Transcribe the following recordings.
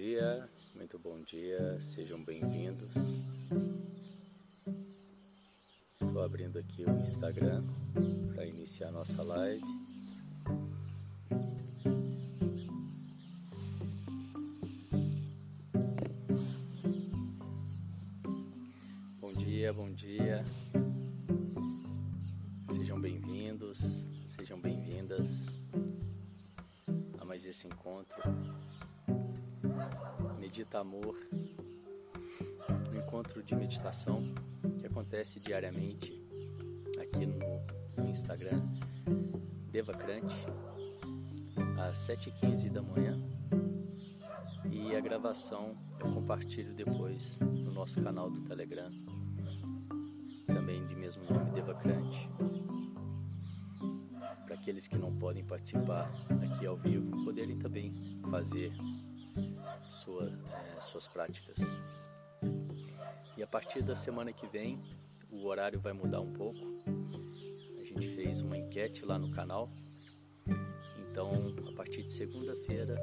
dia, muito bom dia, sejam bem-vindos. Estou abrindo aqui o Instagram para iniciar nossa live. Amor, um encontro de meditação que acontece diariamente aqui no, no Instagram, Devacrante, às 7h15 da manhã. E a gravação eu compartilho depois no nosso canal do Telegram, também de mesmo nome, Devacrante. Para aqueles que não podem participar aqui ao vivo, poderem também fazer sua, é, suas práticas. E a partir da semana que vem, o horário vai mudar um pouco. A gente fez uma enquete lá no canal. Então, a partir de segunda-feira,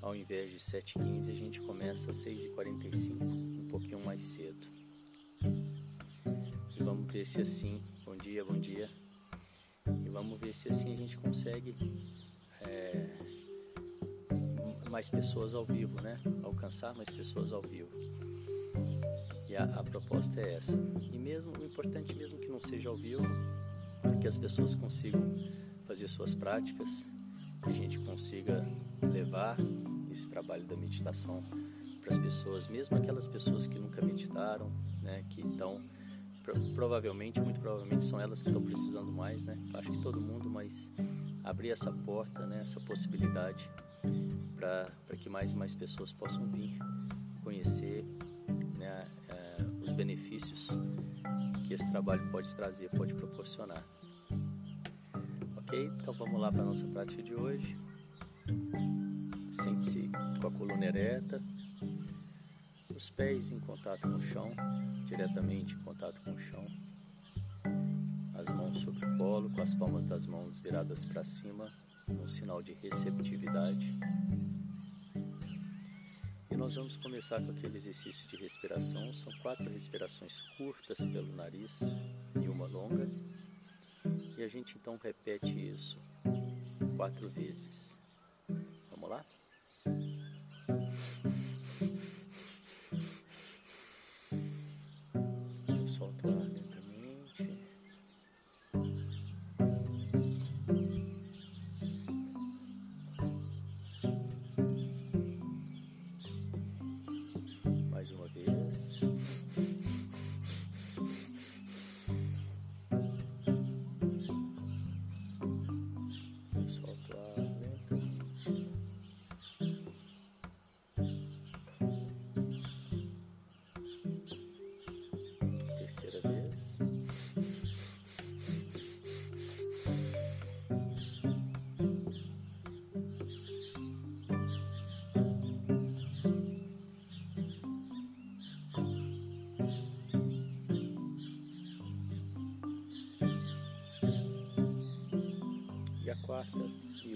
ao invés de 7h15, a gente começa às 6h45, um pouquinho mais cedo. E vamos ver se assim, bom dia, bom dia. E vamos ver se assim a gente consegue é, mais pessoas ao vivo, né? Alcançar mais pessoas ao vivo. E a, a proposta é essa. E mesmo o importante mesmo que não seja ao vivo, é que as pessoas consigam fazer suas práticas, que a gente consiga levar esse trabalho da meditação para as pessoas, mesmo aquelas pessoas que nunca meditaram, né? Que estão provavelmente, muito provavelmente são elas que estão precisando mais, né? Acho que todo mundo, mas abrir essa porta, né? Essa possibilidade para que mais e mais pessoas possam vir conhecer né, é, os benefícios que esse trabalho pode trazer, pode proporcionar. Ok? Então vamos lá para a nossa prática de hoje. Sente-se com a coluna ereta, os pés em contato com o chão, diretamente em contato com o chão, as mãos sobre o colo, com as palmas das mãos viradas para cima, um sinal de receptividade. E nós vamos começar com aquele exercício de respiração. São quatro respirações curtas pelo nariz e uma longa. E a gente então repete isso quatro vezes. Vamos lá?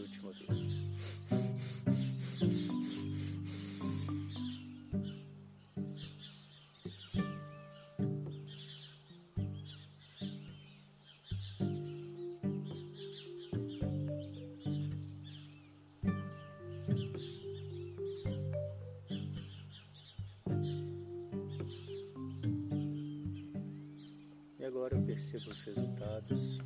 Última vez. E agora eu percebo os resultados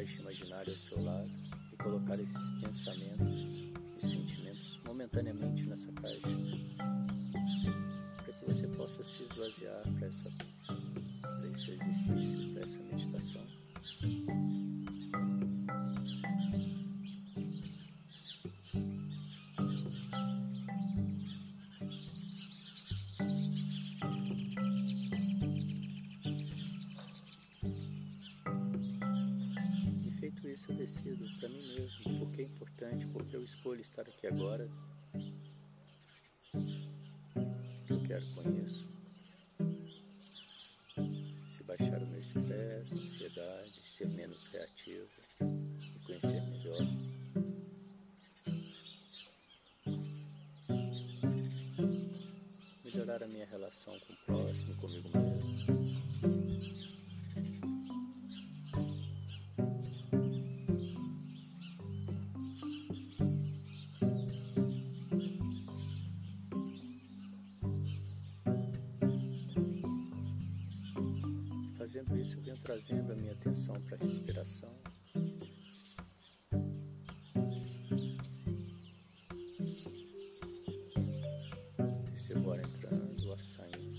caixa imaginária ao seu lado e colocar esses pensamentos e sentimentos momentaneamente nessa caixa, para que você possa se esvaziar para esse exercício, isso eu decido para mim mesmo, porque é importante, porque eu escolho estar aqui agora. Que eu quero com isso? Se baixar o meu estresse, ansiedade, ser menos reativo, me conhecer melhor. Melhorar a minha relação com o próximo, comigo mesmo. Fazendo isso, eu venho trazendo a minha atenção para a respiração. Percebo o ar entrando, o ar saindo.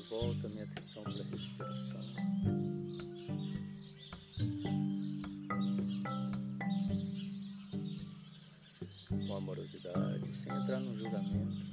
Simplesmente volto a minha atenção para a respiração. Com amorosidade, sem entrar num julgamento.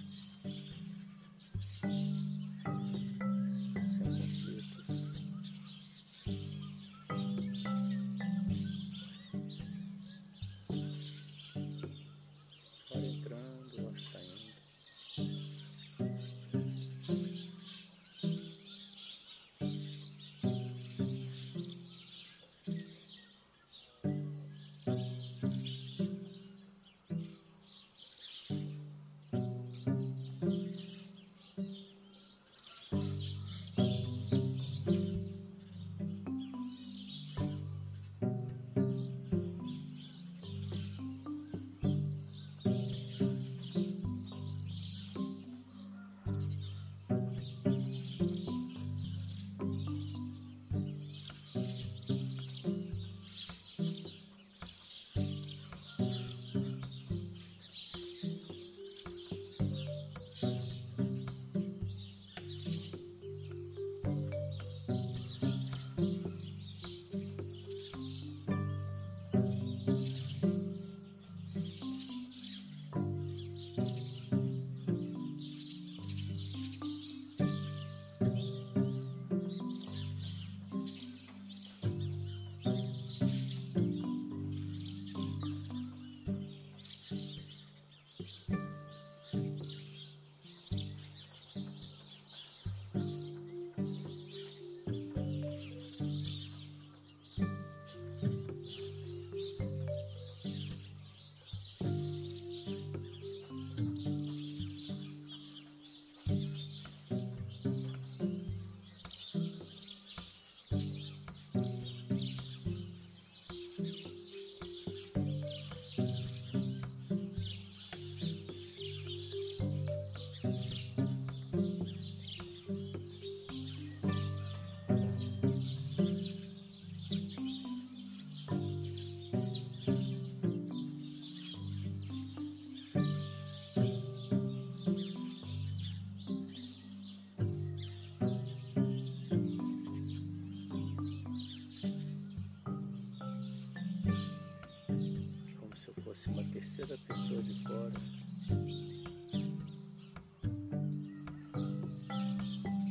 Uma terceira pessoa de fora.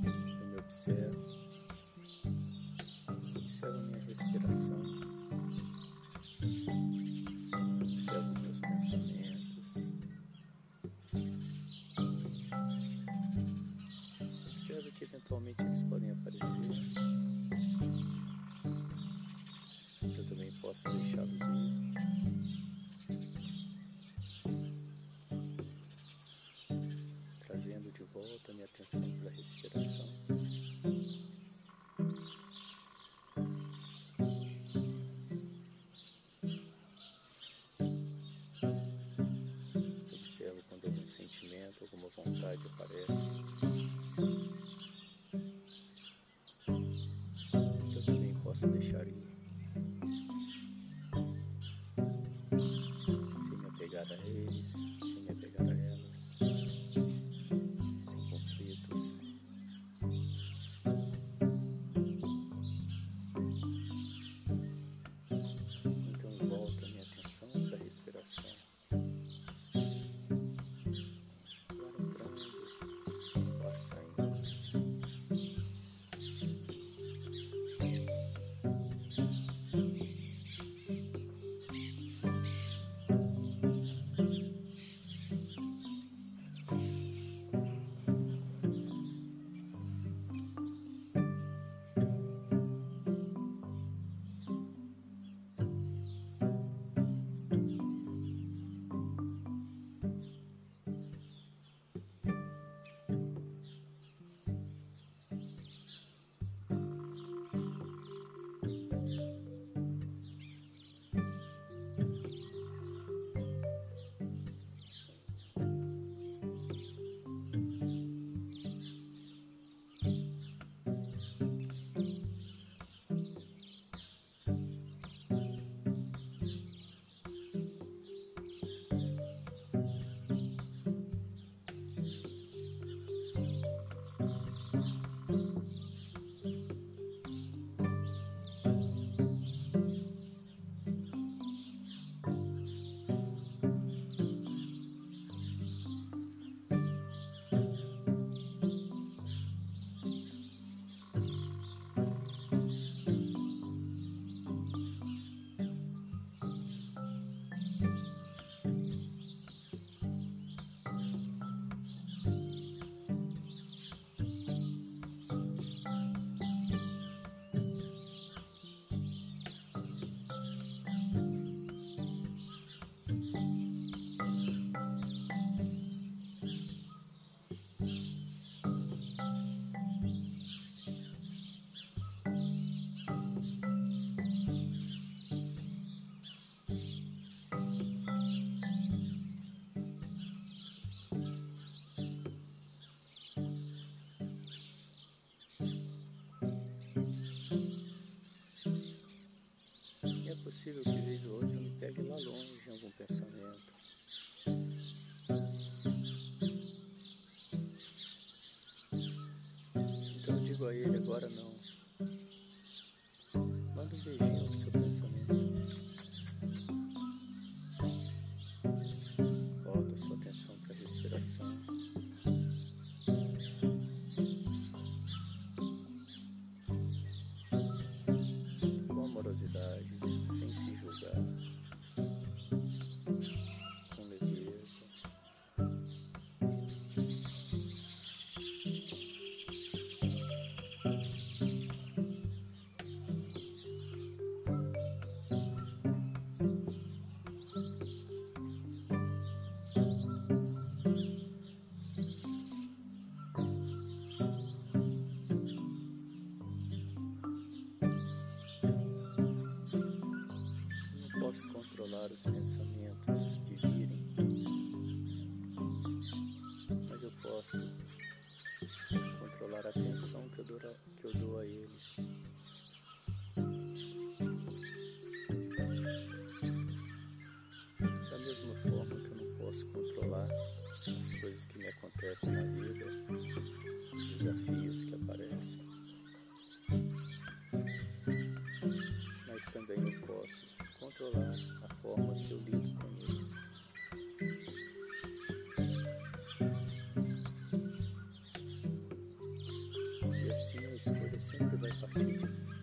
Eu me observo, observo a minha respiração, observo os meus pensamentos, observo que eventualmente eles podem aparecer. Eu também posso deixá-los ir. Atenção para a respiração. Possível que ou outra eu me pegue lá longe em algum pensamento. Então eu digo a ele agora não. Atenção que eu dou a, que eu dou a eles. Da mesma forma que eu não posso controlar as coisas que me acontecem na vida, os desafios que aparecem. mas também eu posso controlar a forma que eu lido com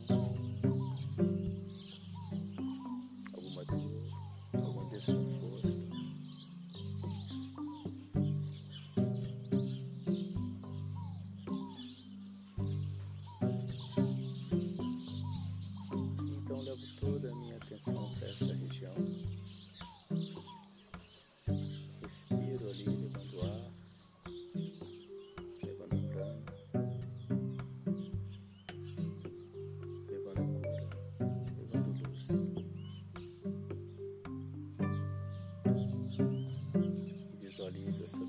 minha visualizo essa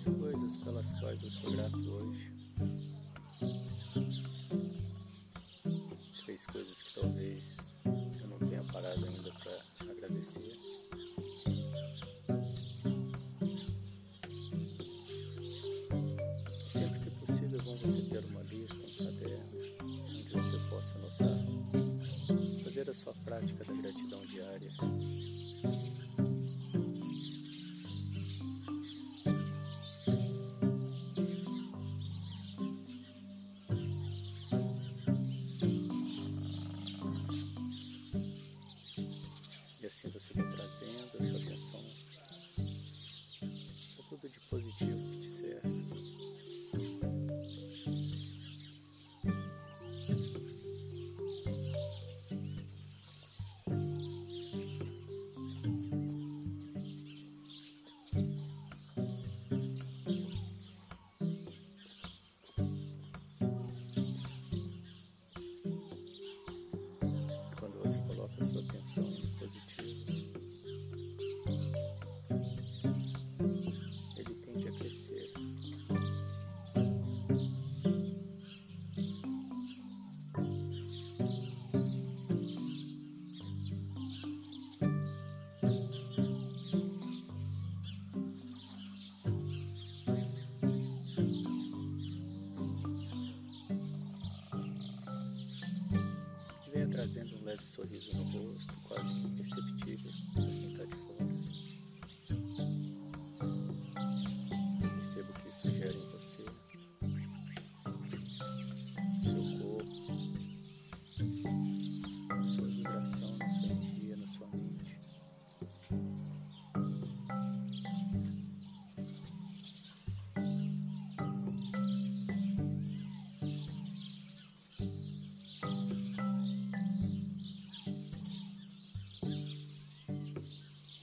as coisas pelas quais eu sou grato hoje. Três coisas que talvez eu não tenha parado ainda para agradecer. Sempre que possível, é você ter uma lista, um caderno, onde você possa anotar, fazer a sua prática da gratidão diária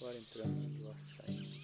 agora entrando no açaí.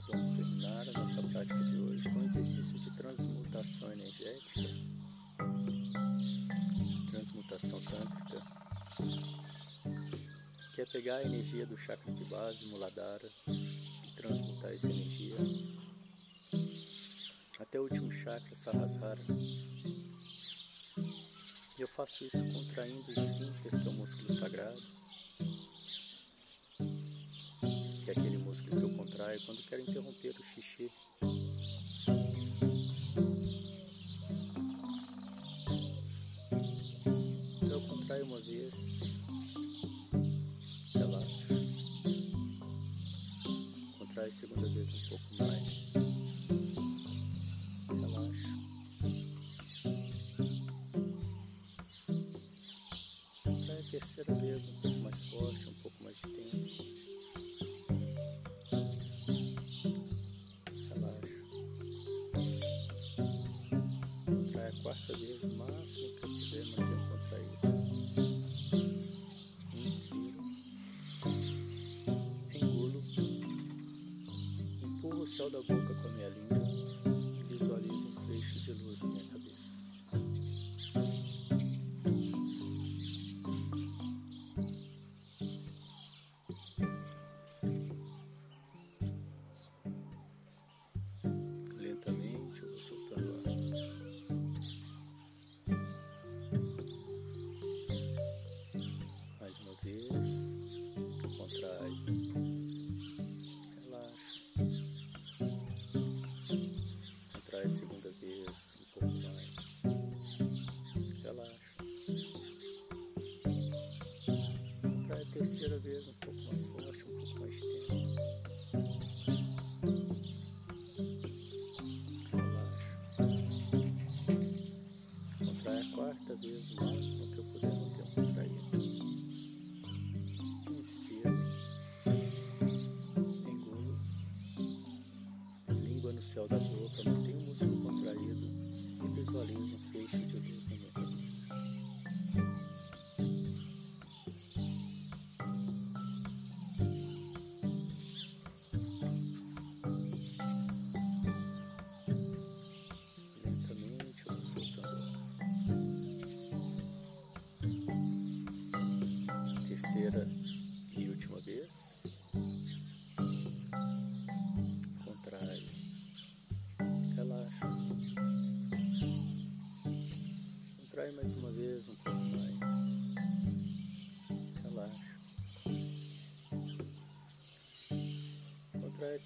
nós vamos terminar a nossa prática de hoje com um exercício de transmutação energética, transmutação tântrica, que é pegar a energia do chakra de base, Muladhara, e transmutar essa energia até o último chakra, Sahasrara. E eu faço isso contraindo o esfíncter, que é o músculo sagrado, praia quando quero interromper o xixi. Eu contraio uma vez, relaxo. Contrai segunda vez um pouco mais. day.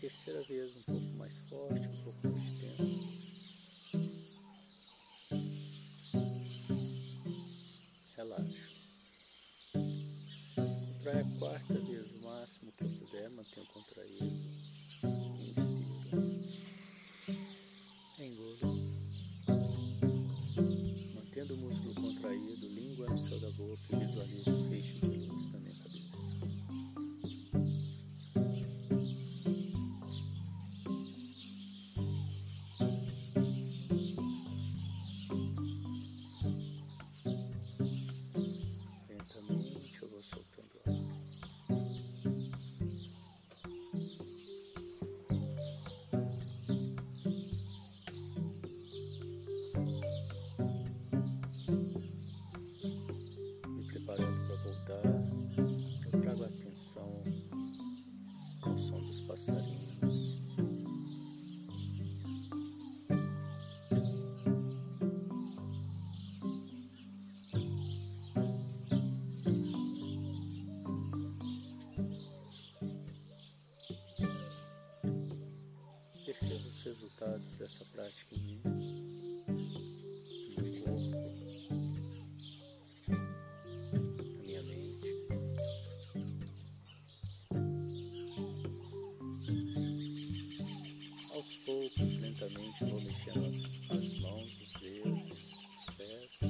terceira vez um pouco mais forte, um pouco mais de tempo. Passarinhos. Perceba os resultados dessa prática em mim, vou mexendo as, as mãos, os dedos, os pés.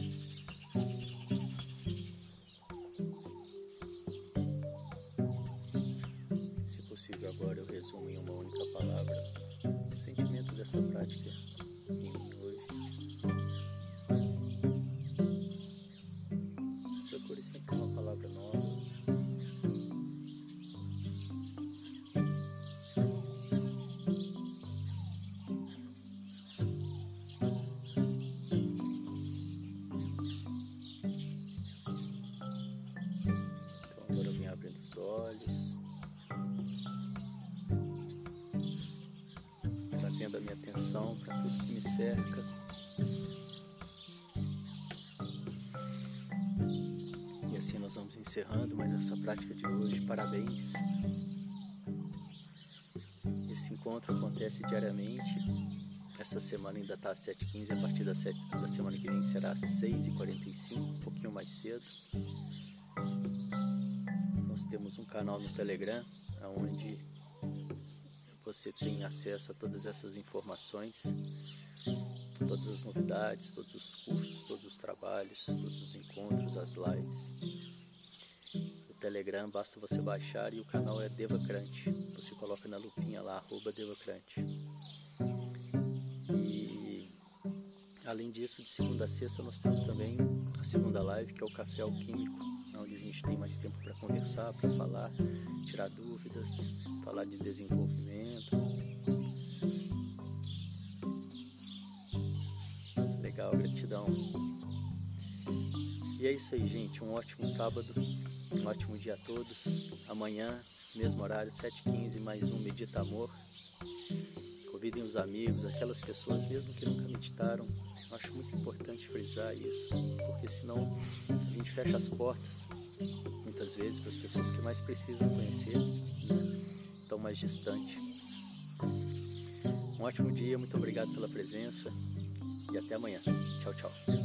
Se possível, agora eu resumo em uma única palavra o sentimento dessa prática cerca. E assim nós vamos encerrando mais essa prática de hoje. Parabéns! Esse encontro acontece diariamente. Essa semana ainda está às 7h15, a partir da, 7, da semana que vem será às 6h45, um pouquinho mais cedo. Nós temos um canal no Telegram, onde você tem acesso a todas essas informações, todas as novidades, todos os cursos, todos os trabalhos, todos os encontros, as lives. O Telegram basta você baixar e o canal é Devacrante. Você coloca na lupinha lá, arroba Devacrante. Além disso, de segunda a sexta nós temos também a segunda live, que é o Café Alquímico, onde a gente tem mais tempo para conversar, para falar, tirar dúvidas, falar de desenvolvimento. Legal, gratidão. E é isso aí, gente. Um ótimo sábado, um ótimo dia a todos. Amanhã, mesmo horário, 7h15, mais um Medita Amor. Convidem os amigos, aquelas pessoas mesmo que nunca meditaram. Eu acho muito importante frisar isso, porque senão a gente fecha as portas, muitas vezes, para as pessoas que mais precisam conhecer, né? estão mais distante. Um ótimo dia, muito obrigado pela presença e até amanhã. Tchau, tchau.